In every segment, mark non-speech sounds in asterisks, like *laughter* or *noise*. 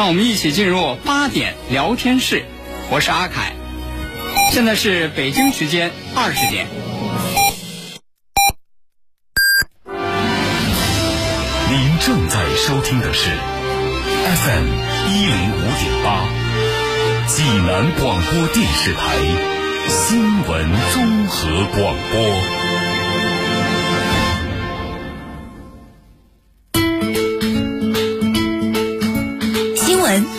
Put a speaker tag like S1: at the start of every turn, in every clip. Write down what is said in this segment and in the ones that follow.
S1: 让我们一起进入八点聊天室。我是阿凯，现在是北京时间二十点。
S2: 您正在收听的是 FM 一零五点八，济南广播电视台新闻综合广播。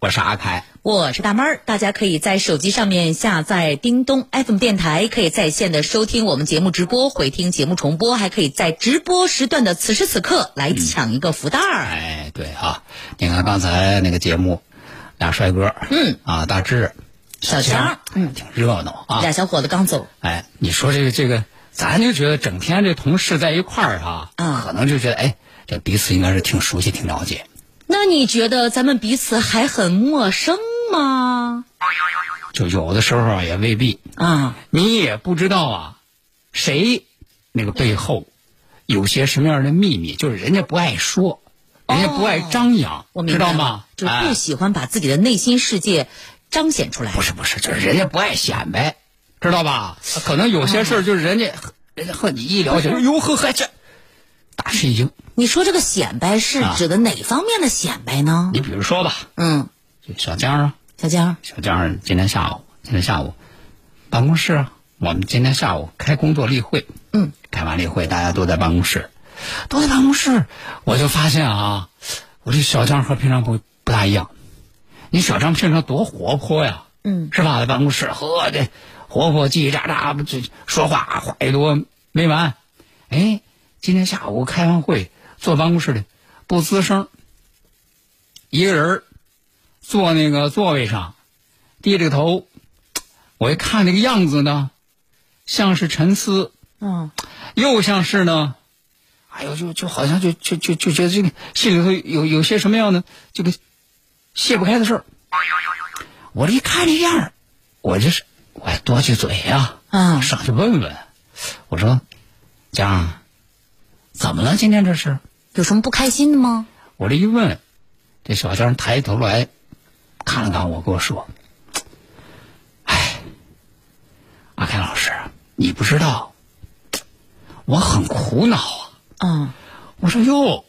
S1: 我是阿凯。
S3: 我是大妹儿。大家可以在手机上面下载叮咚 FM 电台，可以在线的收听我们节目直播，回听节目重播，还可以在直播时段的此时此刻来抢一个福袋儿。
S1: 哎，对啊，你看刚才那个节目，俩帅哥，
S3: 嗯
S1: 啊，大志、
S3: 小强，
S1: 嗯，挺热闹啊。
S3: 俩小伙子刚走，
S1: 哎，你说这个这个，咱就觉得整天这同事在一块儿啊，
S3: 嗯
S1: 可能就觉得哎，这彼此应该是挺熟悉、挺了解。
S3: 那你觉得咱们彼此还很陌生吗？
S1: 就有的时候啊，也未必，
S3: 啊，
S1: 你也不知道啊，谁那个背后有些什么样的秘密，就是人家不爱说，人家不爱张扬，知道吗？
S3: 就
S1: 哎
S3: 不喜欢把自己的内心世界彰显出来。
S1: 不是不是，就是人家不爱显摆，知道吧？可能有些事儿就是人家，人家和你一聊起来，哟呵呵，这大吃一惊。
S3: 你说这个显摆是
S1: 啊。
S3: 指的哪方面的显摆呢？
S1: 你比如说吧，
S3: 嗯，
S1: 就小江啊，
S3: 小江，
S1: 小江今天下午，今天下午。办公室啊，我们今天下午开工作例会，
S3: 嗯，
S1: 开完例会大家都在办公室，都在办公室，我就发现啊，我这小江和平常不不大一样，你小张平常多活泼呀，
S3: 嗯，
S1: 是吧？在办公室呵这活泼叽叽喳喳，不这说话话也多没完，哎，今天下午开完会坐办公室里不吱声，一个人儿坐那个座位上，低着个头，我一看那个样子呢，像是沉思，
S3: 嗯，
S1: 又像是呢，哎呦，就就好像就就就就觉得这个心里头有有些什么样的这个卸不开的事儿。我这一看这样，我就是我还多句嘴呀、
S3: 啊
S1: 上去问问，我说江儿，怎么了？今天这是？
S3: 有什么不开心的吗？
S1: 我这一问，这小江抬起头来看了看我，跟我说：“哎，阿凯老师，你不知道，我很苦恼啊。
S3: 嗯，”
S1: 我说：“哟，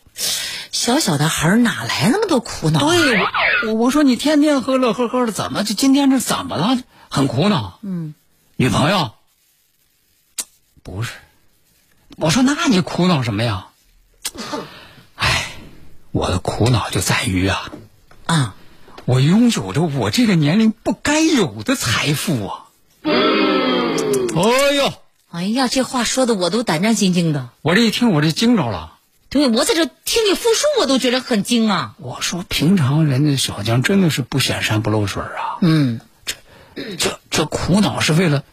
S3: 小小的孩儿哪来那么多苦恼？
S1: 对，我我我说你天天喝乐呵呵的，怎么就今天这怎么了？很苦恼。
S3: 嗯，
S1: 女朋友？不是。我说那你苦恼什么呀？*laughs* 哎，我的苦恼就在于啊。”
S3: 啊，
S1: 我拥有着我这个年龄不该有的财富啊！哎呦，
S3: 哎呀，这话说的我都胆战心惊的。
S1: 我这一听我这惊着了。
S3: 对我在这听你复述，我都觉得很惊啊。
S1: 我说平常人家小江真的是不显山不漏水啊！
S3: 嗯，
S1: 这这这苦恼是为了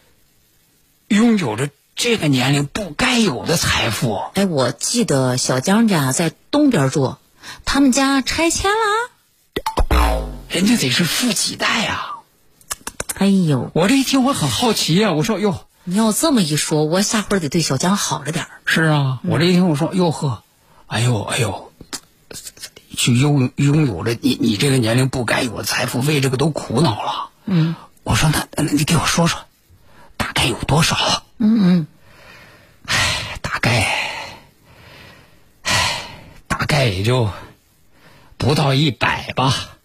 S1: 拥有着这个年龄不该有的财富。
S3: 哎，我记得小江家在东边住，他们家拆迁了。
S1: 人家得是富几代啊、
S3: 哎呦，
S1: 我这一听我很好奇呀、我说哟，
S3: 你要这么一说，我下回得对小江好着点儿。
S1: 是啊，我这一听我说哟呵，哎呦哎呦，去拥拥有了你你这个年龄不该有的财富，为这个都苦恼了。
S3: 嗯
S1: 我说那那你给我说说，大概有多少？
S3: 嗯嗯，
S1: 大概，唉，大概也就不到一百吧。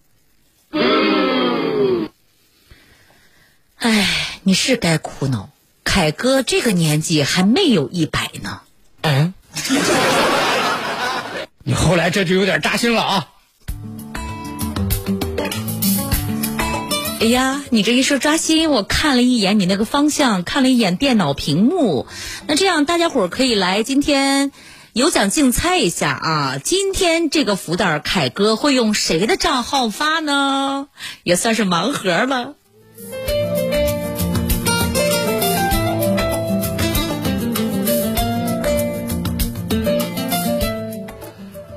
S3: 哎，你是该苦恼。凯哥这个年纪还没有一百呢。
S1: 嗯，你后来这就有点扎心了啊！
S3: 哎呀，你这一说抓心！我看了一眼你那个方向，看了一眼电脑屏幕。那这样大家伙可以来今天有奖竞猜一下啊！今天这个福袋凯哥会用谁的账号发呢？也算是盲盒了。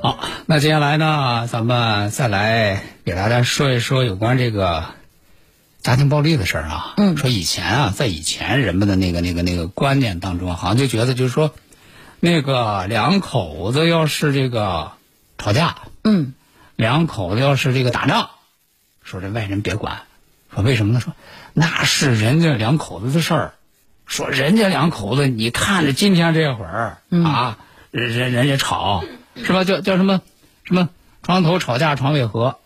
S1: 好，那接下来呢，咱们再来给大家说一说有关这个。家庭暴力的事儿啊。
S3: 嗯
S1: 说以前啊，在以前人们的那个那个那个观念当中，好像就觉得就是说，那个两口子要是这个吵架，
S3: 嗯
S1: 两口子要是这个打仗，说这外人别管，说为什么呢？说那是人家两口子的事儿，说人家两口子，你看着今天这会儿、啊，人人人家吵是吧？叫叫什么什么床头吵架床尾和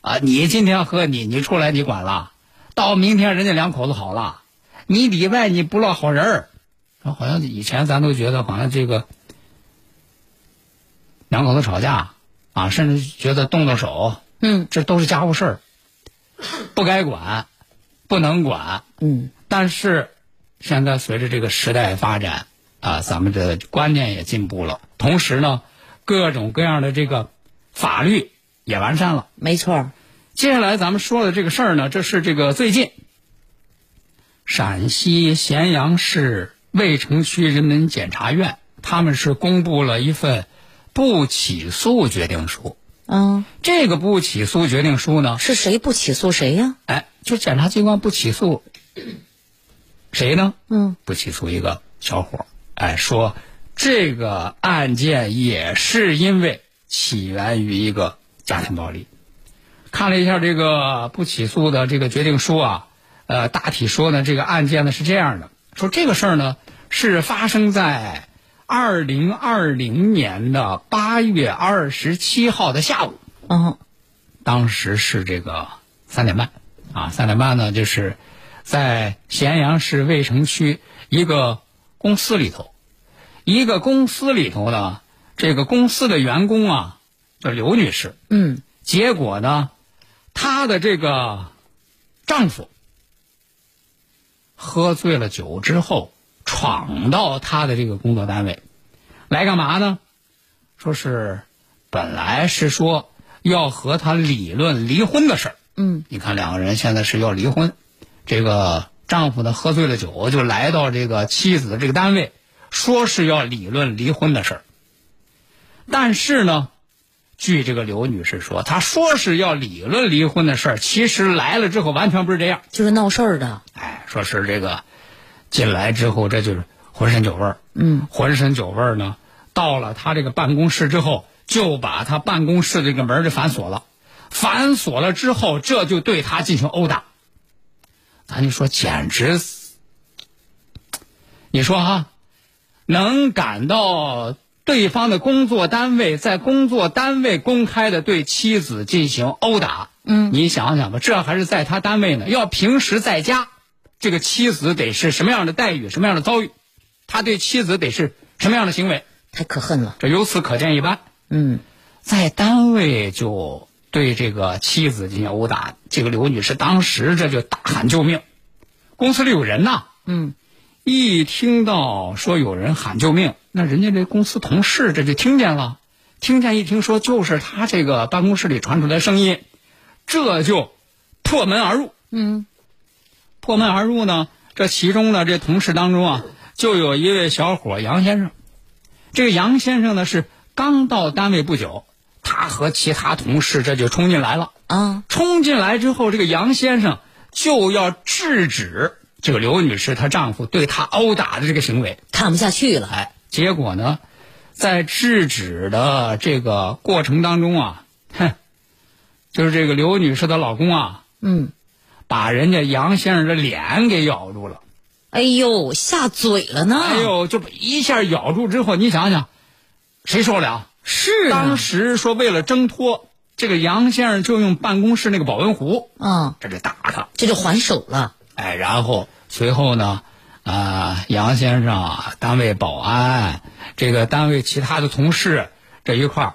S1: 啊？你今天和你你出来你管了，到明天人家两口子好了，你里外你不落好人儿，说好像以前咱都觉得好像这个两口子吵架啊，甚至觉得动动手，
S3: 嗯
S1: 这都是家务事儿，不该管，不能管。
S3: 嗯
S1: 但是现在随着这个时代发展啊，咱们的观念也进步了，同时呢，各种各样的这个法律也完善了。
S3: 没错儿。
S1: 接下来咱们说的这个事儿呢，这是这个最近陕西咸阳市渭城区人民检察院，他们是公布了一份不起诉决定书。
S3: 嗯，
S1: 这个不起诉决定书呢，
S3: 是谁不起诉谁呀？
S1: 哎，就检察机关不起诉谁呢？
S3: 嗯
S1: 不起诉一个小伙儿，哎，说这个案件也是因为起源于一个家庭暴力。看了一下这个不起诉的这个决定书啊，呃，大体说呢，这个案件呢是这样的，说这个事儿呢是发生在二零二零年的八月二十七号的下午。
S3: 嗯。
S1: 当时是这个三点半，啊，三点半呢，就是在咸阳市渭城区一个公司里头，一个公司里头呢，这个公司的员工啊叫刘女士，
S3: 嗯。
S1: 结果呢，她的这个丈夫喝醉了酒之后，闯到她的这个工作单位，来干嘛呢？说是本来是说要和她理论离婚的事儿。
S3: 嗯
S1: 你看两个人现在是要离婚，这个丈夫呢喝醉了酒，就来到这个妻子的这个单位，说是要理论离婚的事儿。但是呢，据这个刘女士说，她说是要理论离婚的事儿，其实来了之后完全不是这样。
S3: 就是闹事儿的。
S1: 哎，说是这个进来之后，这就是浑身酒味儿。
S3: 嗯，
S1: 浑身酒味儿呢，到了他这个办公室之后，就把他办公室这个门儿就反锁了。反锁了之后，这就对他进行殴打。咱就说，简直，你说哈，能感到对方的工作单位，在工作单位公开的对妻子进行殴打，
S3: 嗯，
S1: 你想想吧，这还是在他单位呢。要平时在家，这个妻子得是什么样的待遇，什么样的遭遇，他对妻子得是什么样的行为，
S3: 太可恨了。
S1: 这由此可见一斑。
S3: 嗯
S1: 在单位就对这个妻子进行殴打，这个刘女士当时这就大喊救命。公司里有人呐，
S3: 嗯
S1: 一听到说有人喊救命，那人家这公司同事这就听见了，听见一听说就是他这个办公室里传出来声音，这就破门而入。
S3: 嗯
S1: 破门而入呢，这其中呢，这同事当中啊，就有一位小伙杨先生。这个杨先生呢是刚到单位不久，他和其他同事这就冲进来了。
S3: 啊
S1: 冲进来之后，这个杨先生就要制止这个刘女士她丈夫对她殴打的这个行为。
S3: 看不下去了。
S1: 哎，结果呢，在制止的这个过程当中啊，哼，就是这个刘女士的老公啊，
S3: 嗯，
S1: 把人家杨先生的脸给咬住了。
S3: 哎呦，下嘴了呢。
S1: 哎，呦，就一下咬住之后，你想想，谁受得了？
S3: 是
S1: 当
S3: 啊，
S1: 时说为了挣脱，这个杨先生就用办公室那个保温壶，
S3: 啊，
S1: 这就打他。
S3: 这就还手了。
S1: 哎，然后随后呢，啊、杨先生啊，单位保安，这个单位其他的同事这一块儿，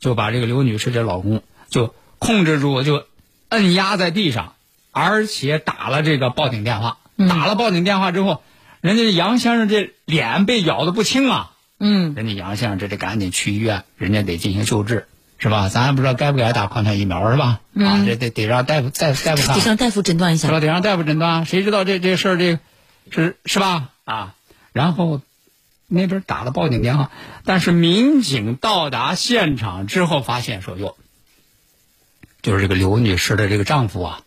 S1: 就把这个刘女士这老公就控制住，就摁压在地上，而且打了这个报警电话。打了报警电话之后，人家杨先生这脸被咬的不轻啊，
S3: 嗯，
S1: 人家杨先生这得赶紧去医院，人家得进行救治，是吧？咱也不知道该不该打狂犬疫苗，是吧？啊，这得得让大夫大夫大夫看
S3: 得。让大夫诊断一下。
S1: 是吧？得让大夫诊断，谁知道这这事儿这是是吧？啊，然后那边打了报警电话，但是民警到达现场之后发现说哟，就是这个刘女士的这个丈夫啊，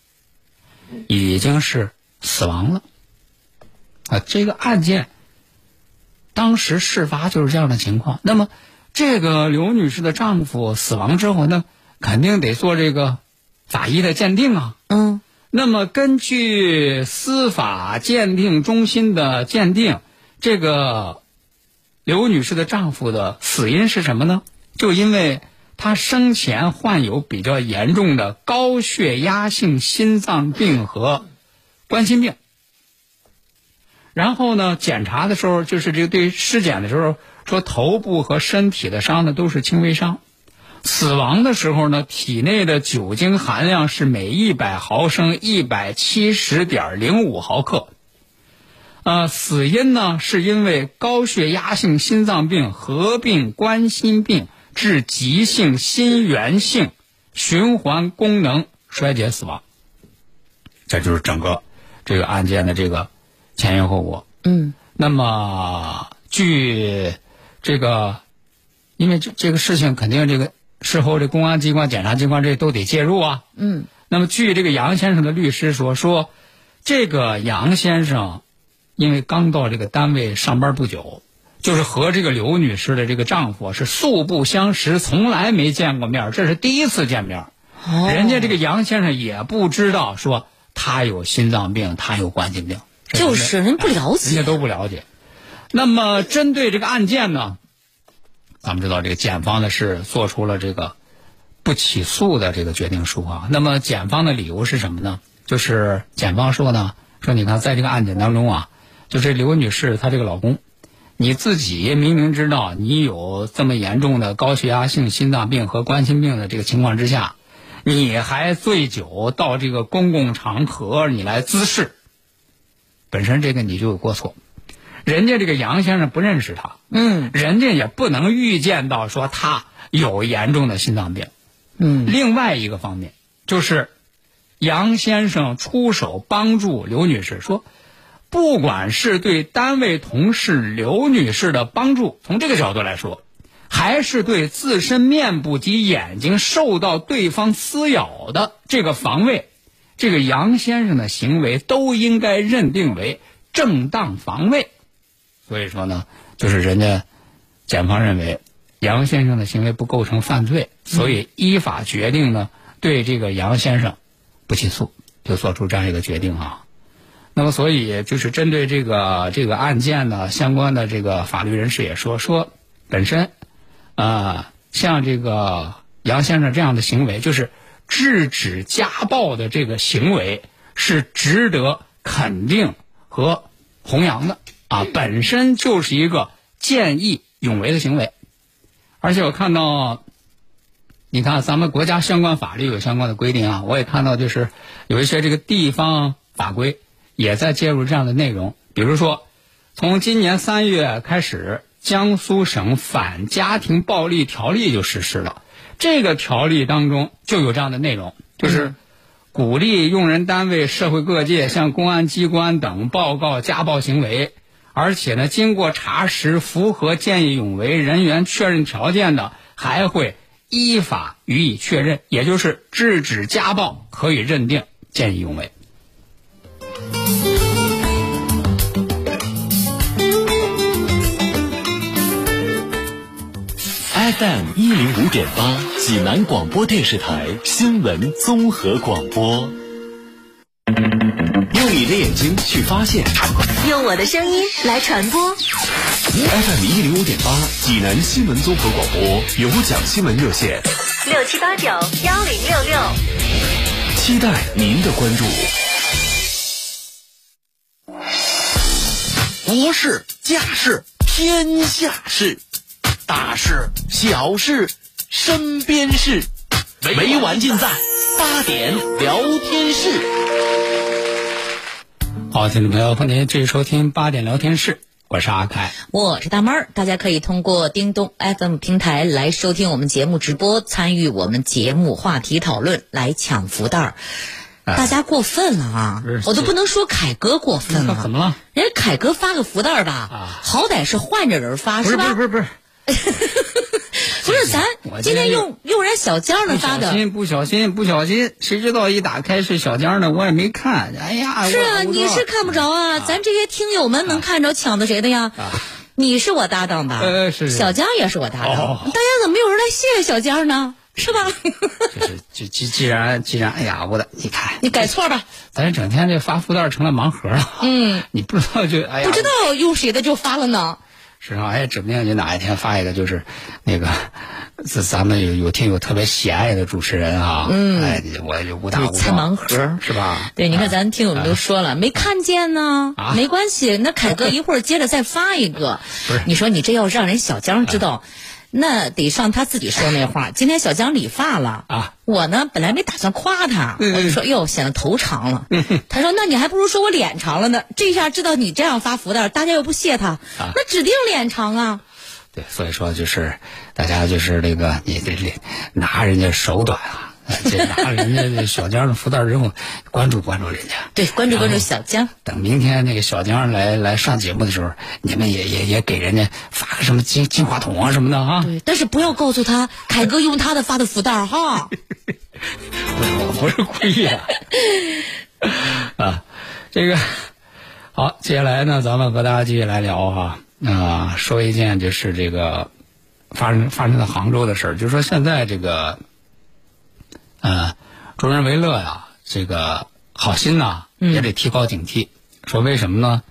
S1: 已经是死亡了。啊，这个案件当时事发就是这样的情况。那么，这个刘女士的丈夫死亡之后呢，肯定得做这个法医的鉴定啊。
S3: 嗯。
S1: 那么，根据司法鉴定中心的鉴定，这个刘女士的丈夫的死因是什么呢？就因为他生前患有比较严重的高血压性心脏病和冠心病。然后呢，检查的时候，就是这个对尸检的时候说，头部和身体的伤呢都是轻微伤。死亡的时候呢，体内的酒精含量是每一百毫升一百七十点零五毫克。呃，死因呢是因为高血压性心脏病合并冠心病致急性心源性循环功能衰竭死亡。这就是整个这个案件的这个。前因后果，
S3: 嗯，
S1: 那么据这个，因为这这个事情肯定这个事后这公安机关、检察机关这都得介入啊，
S3: 嗯，
S1: 那么据这个杨先生的律师说，说这个杨先生因为刚到这个单位上班不久，就是和这个刘女士的这个丈夫是素不相识，从来没见过面，这是第一次见面，
S3: 哦，
S1: 人家这个杨先生也不知道说他有心脏病，他有冠心病。
S3: 就是人不了解，
S1: 人家都不了解。那么针对这个案件呢，咱们知道这个检方呢是做出了这个不起诉的这个决定书啊。那么检方的理由是什么呢？就是检方说呢，说你看在这个案件当中啊，就这刘女士她这个老公，你自己明明知道你有这么严重的高血压性心脏病和冠心病的这个情况之下，你还醉酒到这个公共场合你来滋事。本身这个你就有过错，人家这个杨先生不认识他，
S3: 嗯，
S1: 人家也不能预见到说他有严重的心脏病，
S3: 嗯。
S1: 另外一个方面就是，杨先生出手帮助刘女士，说，不管是对单位同事刘女士的帮助，从这个角度来说，还是对自身面部及眼睛受到对方撕咬的这个防卫。这个杨先生的行为都应该认定为正当防卫，所以说呢，就是人家检方认为杨先生的行为不构成犯罪，所以依法决定呢对这个杨先生不起诉，就做出这样一个决定啊。那么，所以就是针对这个这个案件呢，相关的这个法律人士也说说，本身啊，像这个杨先生这样的行为，就是。制止家暴的这个行为是值得肯定和弘扬的啊，本身就是一个见义勇为的行为。而且我看到，你看咱们国家相关法律有相关的规定啊，我也看到就是有一些这个地方法规也在介入这样的内容。比如说，从今年三月开始，江苏省反家庭暴力条例就实施了。这个条例当中就有这样的内容，就是鼓励用人单位、社会各界向公安机关等报告家暴行为，而且呢，经过查实符合见义勇为人员确认条件的，还会依法予以确认，也就是制止家暴可以认定见义勇为。
S2: FM 一零五点八，济南广播电视台新闻综合广播。用你的眼睛去发现，
S4: 用我的声音来传播。
S2: FM 一零五点八，济南新闻综合广播有奖新闻热线：
S4: 六七八九幺零六六。
S2: 期待您的关注。
S5: 国事家事天下事。大事小事，身边事，每晚尽在八点聊天室。
S1: 好，听众朋友，欢迎您继续收听八点聊天室，我是阿凯，
S3: 我是大妹儿。大家可以通过叮咚 FM 平台来收听我们节目直播，参与我们节目话题讨论，来抢福袋儿。大家过分了啊！我都不能说凯哥过分了，*laughs*
S1: 怎么了？
S3: 人家凯哥发个福袋吧，
S1: 啊
S3: 好歹是换着人发，
S1: 是吧不
S3: 吧？
S1: 是不是不是，*laughs*
S3: 不是咱今天用用人小江的发的，不
S1: 小心不小心不小心，谁知道一打开是小江的，我也没看。哎呀，
S3: 是啊，你是看不着啊，咱这些听友们能看着抢的谁的呀？你是我搭档吧？
S1: 呃是是
S3: 小江也是我搭档，
S1: 哦
S3: 大家怎么没有人来谢谢小江呢？是吧？*laughs*
S1: 就既既然既然，哎呀，我的你看，
S3: 你改错吧，
S1: 咱整天这发福袋成了盲盒了。
S3: 嗯，
S1: 你不知道就哎呀，
S3: 不知道用谁的就发了呢。
S1: 是啊，哎，指不定你哪一天发一个，就是那个，咱咱们有有听友特别喜爱的主持人啊，嗯，哎，我就误打误
S3: 猜，盲盒。
S1: 是吧？
S3: 对，你看
S1: 啊
S3: 咱听友们都说了，没看见呢，
S1: 啊
S3: 没关系，那凯哥一会儿接着再发一个
S1: 不是。
S3: 你说你这要让人小江知道，那得上他自己说那话。*laughs* 今天小江理发了
S1: 啊，
S3: 我呢本来没打算夸他，
S1: 嗯
S3: 我就说哟显得头长了。他说那你还不如说我脸长了呢。这下知道你这样发福袋，大家又不谢他，那指定脸长啊。
S1: 对，所以说就是大家就是那个，你这脸拿人家手短啊，哎这拿人家这小江的福袋之后，关注关注人家。
S3: 对，关注关注小江。
S1: 等明天那个小江来来上节目的时候，你们也也也给人家发个什么金金话筒啊什么的啊。
S3: 对，但是不要告诉他凯哥用他的发的福袋哈。*laughs*
S1: 我不是故意的 *laughs* 啊。这个好，接下来呢，咱们和大家继续来聊哈啊、说一件就是这个发生发生在杭州的事儿，就是说现在这个呃助人为乐呀，这个好心呐也得提高警惕。说为什么呢？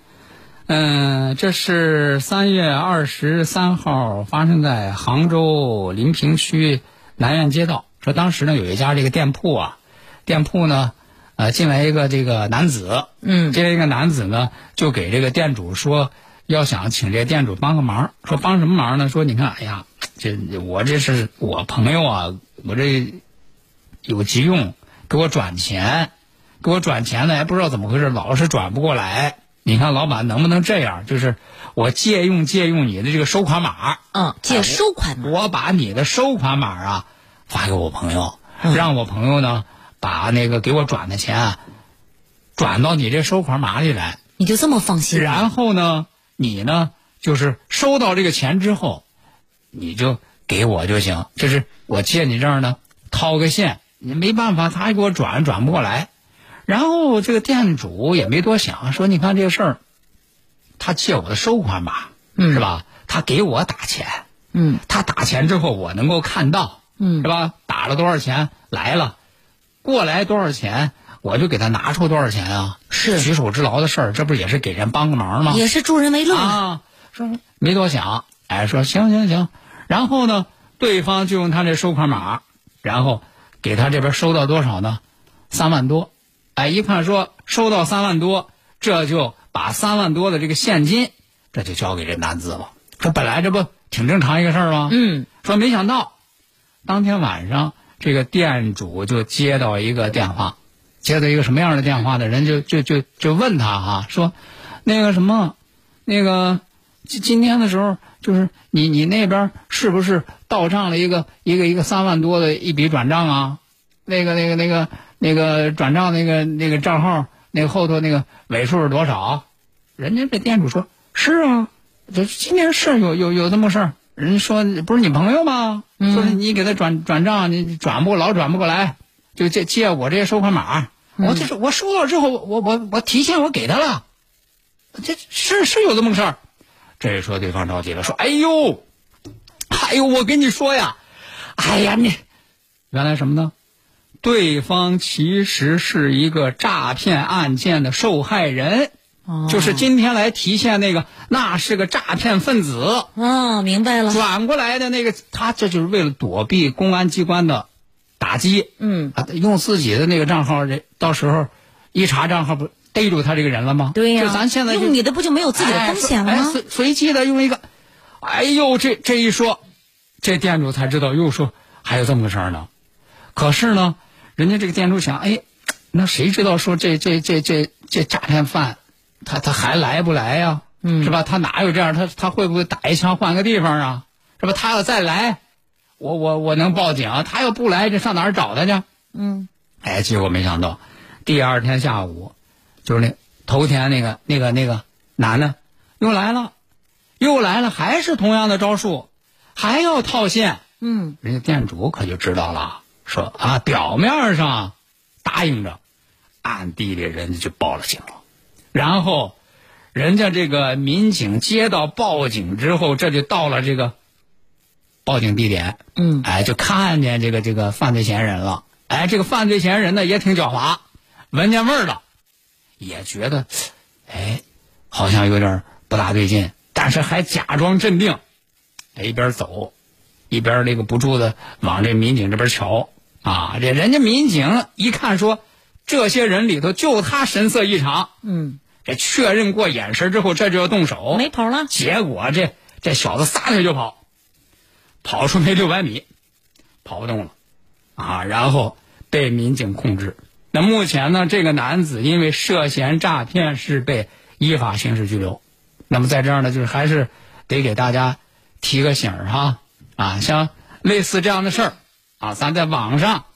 S1: 嗯，这是三月二十三号发生在杭州临平区南苑街道。说当时呢有一家这个店铺啊，店铺呢，呃，进来一个这个男子，
S3: 嗯
S1: 进来一个男子呢，就给这个店主说，要想请这个店主帮个忙，说帮什么忙呢？说你看，哎呀，这我这是我朋友啊，我这有急用，给我转钱，给我转钱呢，还不知道怎么回事，老是转不过来。你看老板能不能这样？就是我借用借用你的这个收款码，
S3: 嗯，借收款码。
S1: 我把你的收款码啊发给我朋友，让我朋友呢把那个给我转的钱啊转到你这收款码里来，
S3: 你就这么放心？
S1: 然后呢，你呢就是收到这个钱之后，你就给我就行。就是我借你这儿呢掏个现，你没办法，他还给我转转不过来。然后这个店主也没多想，说你看这个事儿，他借我的收款码，
S3: 嗯
S1: 是吧？他给我打钱，
S3: 嗯
S1: 他打钱之后我能够看到，
S3: 嗯
S1: 是吧？打了多少钱来了，过来多少钱，我就给他拿出多少钱啊？
S3: 是
S1: 举手之劳的事儿，这不也是给人帮个忙吗？
S3: 也是助人为乐。
S1: 啊，说没多想，哎，说行行行，然后呢，对方就用他这收款码，然后给他这边收到多少呢？三万多，哎，一看说收到三万多，这就把三万多的这个现金，这就交给这男子了。说本来这不挺正常一个事儿吗？
S3: 嗯，
S1: 说没想到，当天晚上这个店主就接到一个电话，接到一个什么样的电话呢？人就就就就问他哈、说那个什么，那个今今天的时候，就是你你那边是不是到账了一个一个一个三万多的一笔转账啊？那个那个那个那个转账那个那个账号那个后头那个尾数是多少？人家这店主说是啊，这今天是有有有这么事儿。人说不是你朋友吗？说是你给他转转账，你转不老转不过来，就借借我这些收款码。我这是我收到之后，我我我提现我给他了，这是是有这么个事儿。这一说对方着急了，说：“哎呦，哎呦，我跟你说呀，哎呀你，原来什么呢？对方其实是一个诈骗案件的受害人，就是今天来提现那个，那是个诈骗分子。
S3: 哦，明白了。
S1: 转过来的那个，他这就是为了躲避公安机关的打击，
S3: 嗯，
S1: 啊，用自己的那个账号，这到时候一查账号，不逮住他这个人了吗？
S3: 对呀、
S1: 就咱现在
S3: 用你的不就没有自己的风险了吗？
S1: 哎随随机的用一个，哎呦，这这一说，这店主才知道，又说还有这么个事儿呢。可是呢，人家这个店主想，哎，那谁知道说这这这这这诈骗犯，他他还来不来呀、
S3: 嗯
S1: 是吧？他哪有这样？他他会不会打一枪换个地方啊？是吧？他要再来，我我我能报警。他要不来，这上哪儿找他去？
S3: 嗯，
S1: 哎，结果没想到，第二天下午，就是那头天那个那个那个男的又来了，又来了，还是同样的招数，还要套现。
S3: 嗯，
S1: 人家店主可就知道了，说啊，表面上答应着，暗地里人家就报了警了。然后，人家这个民警接到报警之后，这就到了这个报警地点。
S3: 嗯，
S1: 哎，就看见这个这个犯罪嫌疑人了。哎，这个犯罪嫌疑人呢也挺狡猾，闻见味儿了，也觉得，哎，好像有点不大对劲，但是还假装镇定，哎一边走，一边那个不住的往这民警这边瞧。啊，这人家民警一看说，这些人里头就他神色异常。
S3: 嗯，
S1: 这确认过眼神之后，这就要动手。
S3: 没跑了。
S1: 结果这这小子撒腿就跑，跑出没六百米，跑不动了，啊，然后被民警控制。那目前呢，这个男子因为涉嫌诈骗是被依法刑事拘留。那么在这儿呢，就是还是得给大家提个醒儿哈，啊，像类似这样的事儿，啊，咱在网上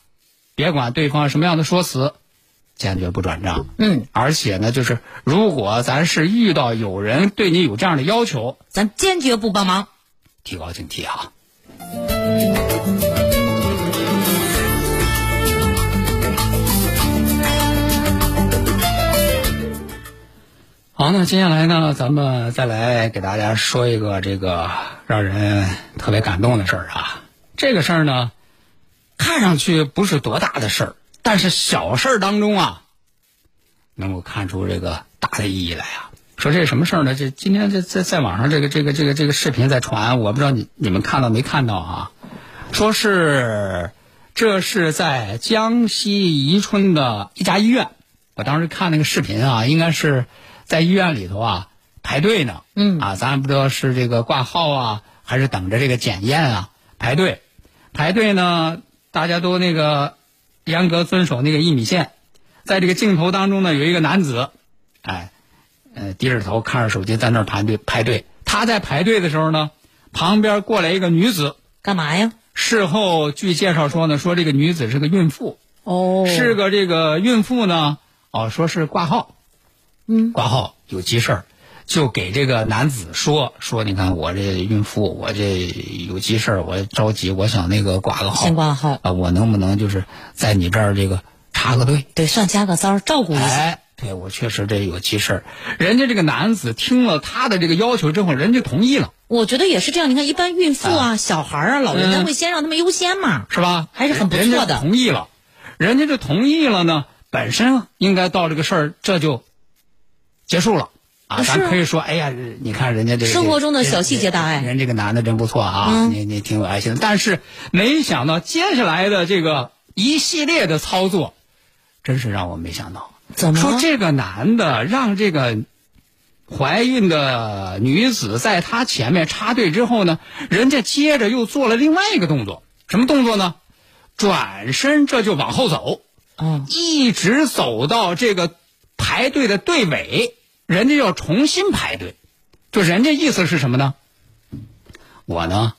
S1: 别管对方什么样的说辞，坚决不转账。
S3: 嗯，
S1: 而且呢，就是如果咱是遇到有人对你有这样的要求，
S3: 咱坚决不帮忙。
S1: 提高警惕啊。*laughs* 好，那接下来呢，咱们再来给大家说一个这个让人特别感动的事儿啊。这个事儿呢，看上去不是多大的事儿，但是小事儿当中啊，能够看出这个大的意义来啊。说这是什么事儿呢？这今天这在在网上这个这个这个这个视频在传，我不知道你你们看到没看到啊？说是这是在江西宜春的一家医院，我当时看那个视频啊，应该是在医院里头啊排队呢。
S3: 嗯
S1: 啊，咱不知道是这个挂号啊，还是等着这个检验啊排队。排队呢，大家都那个严格遵守那个一米线。在这个镜头当中呢，有一个男子，哎，呃，低着头看着手机在那儿排队排队。他在排队的时候呢，旁边过来一个女子。
S3: 干嘛呀？
S1: 事后据介绍说呢，说这个女子是个孕妇，
S3: 哦
S1: 是个这个孕妇呢，哦，说是挂号，
S3: 嗯，
S1: 挂号有急事儿，就给这个男子说说，你看我这孕妇，我这有急事儿，我着急，我想那个挂个号，
S3: 先挂号
S1: 啊，我能不能就是在你这儿这个插个队？
S3: 对，算加个骚，照顾一下。
S1: 哎，对我确实这有急事儿。人家这个男子听了他的这个要求之后，人家同意了，
S3: 我觉得也是这样。你看，一般孕妇啊、小孩啊、老人家
S1: 嗯
S3: 会先让他们优先嘛。
S1: 是吧？
S3: 还是很不错
S1: 人家
S3: 的
S1: 同意了，人家这同意了呢，本身应该到这个事儿这就结束了。啊，咱可以说，哎呀，你看人家这个
S3: 生活中的小细节大爱
S1: 人人这个男的真不错啊，
S3: 嗯
S1: 你你挺有爱心的。但是没想到接下来的这个一系列的操作，真是让我没想到。
S3: 怎么
S1: 说这个男的让这个怀孕的女子在他前面插队之后呢，人家接着又做了另外一个动作，什么动作呢？转身这就往后走，
S3: 嗯，
S1: 一直走到这个排队的队尾，人家要重新排队，就人家意思是什么呢？我呢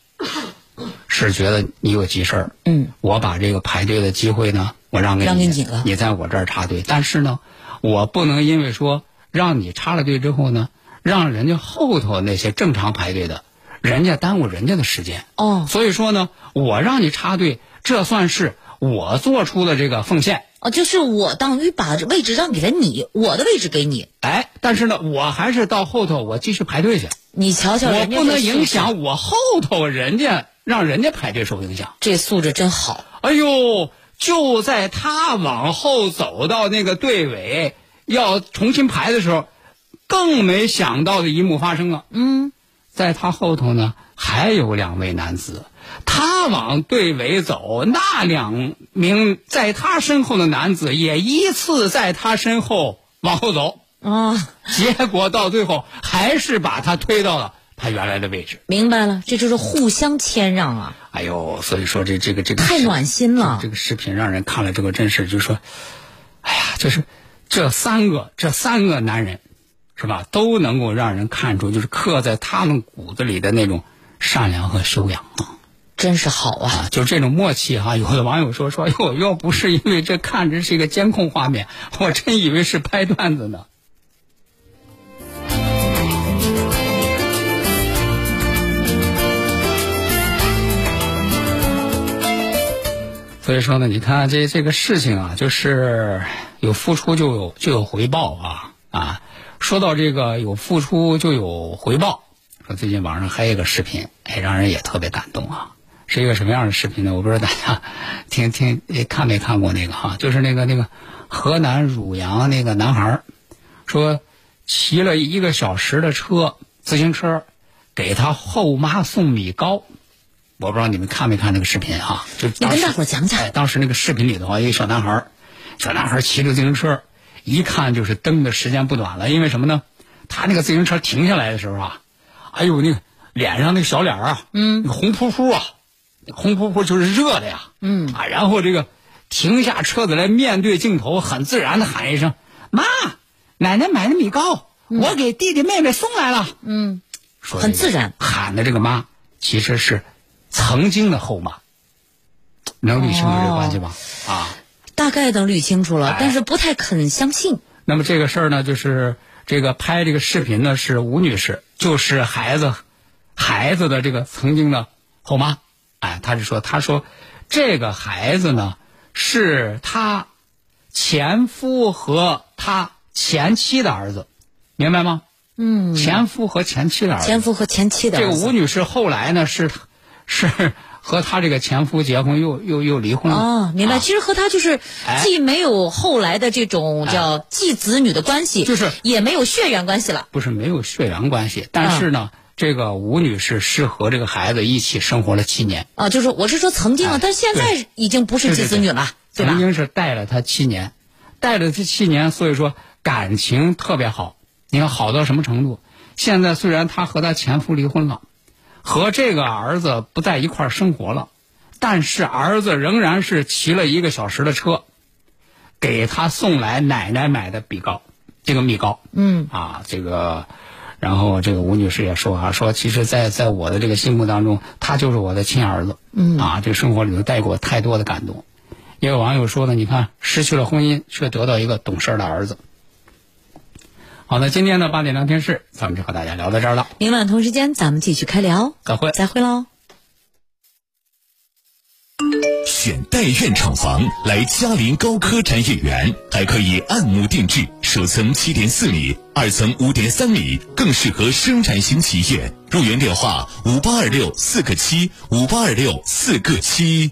S1: 是觉得你有急事儿，
S3: 嗯，
S1: 我把这个排队的机会呢，我让给你，
S3: 让给你了
S1: 你在我这儿插队，但是呢，我不能因为说让你插了队之后呢，让人家后头那些正常排队的，人家耽误人家的时间。
S3: 哦
S1: 所以说呢，我让你插队，这算是我做出的这个奉献。
S3: 哦，就是我等于把位置让给了你，我的位置给你。
S1: 哎，但是呢，我还是到后头我继续排队去，
S3: 你瞧瞧，
S1: 我不能影响我后头人家让人家排队受影响。
S3: 这素质真好。
S1: 哎呦，就在他往后走到那个队尾要重新排的时候，更没想到的一幕发生了。
S3: 嗯，
S1: 在他后头呢，还有两位男子。他往队尾走，那两名在他身后的男子也依次在他身后往后走，
S3: 啊，
S1: 结果到最后还是把他推到了他原来的位置。
S3: 明白了，这就是互相谦让啊，
S1: 哎呦，所以说这这个这个
S3: 太暖心了
S1: 这。个视频让人看了之后，真是就说，哎呀，就是这三个这三个男人，是吧，都能够让人看出就是刻在他们骨子里的那种善良和修养啊。
S3: 真是好啊！
S1: 啊，就这种默契哈、有的网友说说，哟，*laughs* 要不是因为这看着是一个监控画面，*laughs* 我真以为是拍段子呢。所以说呢，你看这这个事情啊，就是有付出就有就有回报啊啊！说到这个有付出就有回报，说最近网上还有一个视频，哎，让人也特别感动啊。是一个什么样的视频呢？我不知道大家听听看没看过那个哈，就是那个那个河南汝阳那个男孩儿说骑了一个小时的车自行车，给他后妈送米糕。我不知道你们看没看那个视频哈？就
S3: 你跟大伙讲讲
S1: 哎，当时那个视频里头啊，一个小男孩儿小男孩儿骑着自行车，一看就是蹬的时间不短了。因为什么呢？他那个自行车停下来的时候啊，哎呦，那个脸上那个小脸儿啊，嗯，红扑扑啊，红扑扑就是热的呀，嗯啊，然后这个停下车子来面对镜头，很自然的喊一声：“妈，奶奶买的米糕，我给弟弟妹妹送来了。”
S3: 嗯，很自然
S1: 喊的这个妈其实是曾经的后妈，能理清楚这个关系吗？啊，
S3: 大概能捋清楚了
S1: 哎，
S3: 但是不太肯相信。
S1: 那么这个事儿呢，就是这个拍这个视频呢是吴女士，就是孩子孩子的这个曾经的后妈。哎，她是说，她说这个孩子呢是她前夫和她前妻的儿子，明白吗？
S3: 嗯，
S1: 前夫和前妻的儿子。
S3: 前夫和前妻的
S1: 这个吴女士后来呢是是和她这个前夫结婚，又又又离婚了。
S3: 哦，明白。
S1: 啊
S3: 其实和她就是
S1: 哎
S3: 既没有后来的这种叫继子女的关系，
S1: 就是
S3: 也没有血缘关系了。
S1: 不是没有血缘关系，但是呢，这个吴女士是和这个孩子一起生活了七年，
S3: 啊，就是我是说曾经啊
S1: 哎，
S3: 但现在已经不是继子女了，对吧
S1: 曾？经是带了她七年，带了她七年，所以说感情特别好。你看好到什么程度？现在虽然她和她前夫离婚了，和这个儿子不在一块儿生活了，但是儿子仍然是骑了一个小时的车，给他送来奶奶买的米糕，这个米糕。
S3: 嗯
S1: 啊，这个，然后这个吴女士也说啊，说其实在，在我的这个心目当中，他就是我的亲儿子。嗯啊，这生活里头带给我太多的感动。也有网友说呢，你看失去了婚姻，却得到一个懂事的儿子。好，的今天的八点聊天室，咱们就和大家聊到这儿了，
S3: 明晚同时间咱们继续开聊，
S1: 再会。
S3: 再会喽。
S2: 选代院厂房来嘉林高科展业园，还可以按摩定制，首层七点四米，二层五点三米，更适合生产型企业。入园电话：五八二六四个七，五八二六四个七。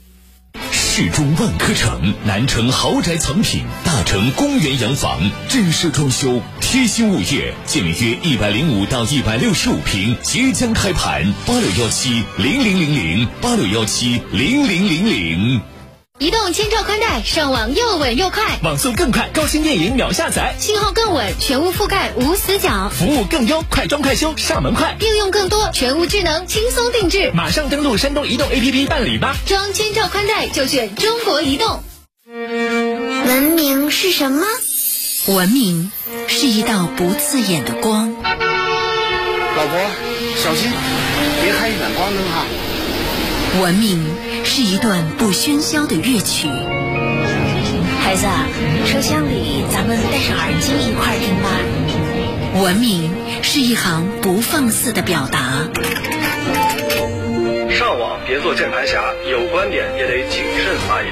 S2: 市中万科城，南城豪宅藏品，大城公园洋房，正式装修，贴心物业，建面约一百零五到一百六十五平，即将开盘，八六幺七零零零零，八六幺七零零零零。
S6: 移动千兆宽带，上网又稳又快，
S7: 网速更快，高清电影秒下载，
S6: 信号更稳，全屋覆盖无死角，
S7: 服务更优，快装快修，上门快。
S6: 应用更多，全屋智能，轻松定制。
S7: 马上登录山东移动 APP 办理吧。
S6: 装千兆宽带就选中国移动。
S4: 文明是什么？
S8: 文明是一道不刺眼的光，
S9: 老婆，小心，别开远光灯哈。
S8: 文明是一段不喧嚣的乐曲。
S4: 孩子，车厢里咱们戴上耳机一块听吧。
S8: 文明是一行不放肆的表达。
S10: 上网别做键盘侠，有观点也得谨慎发言。